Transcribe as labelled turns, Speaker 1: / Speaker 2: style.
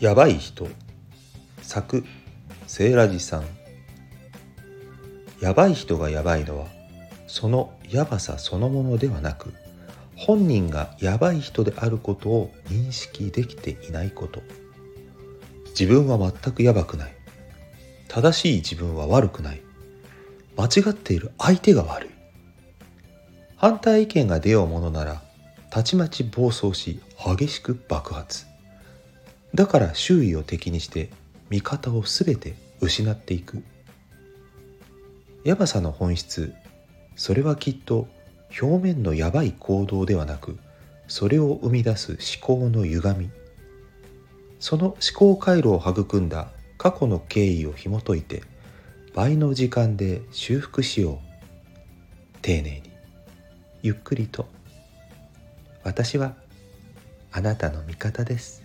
Speaker 1: やばい人。作セーラジさん。やばい人がやばいのはそのやばさそのものではなく本人がやばい人であることを認識できていないこと。自分は全くやばくない。正しい自分は悪くない。間違っている相手が悪い。反対意見が出ようものならたちまち暴走し激しく爆発。だから周囲を敵にして味方を全て失っていく。やばさの本質それはきっと表面のやばい行動ではなくそれを生み出す思考の歪み。その思考回路を育んだ過去の経緯を紐解いて倍の時間で修復しよう。丁寧に。ゆっくりと。私はあなたの味方です。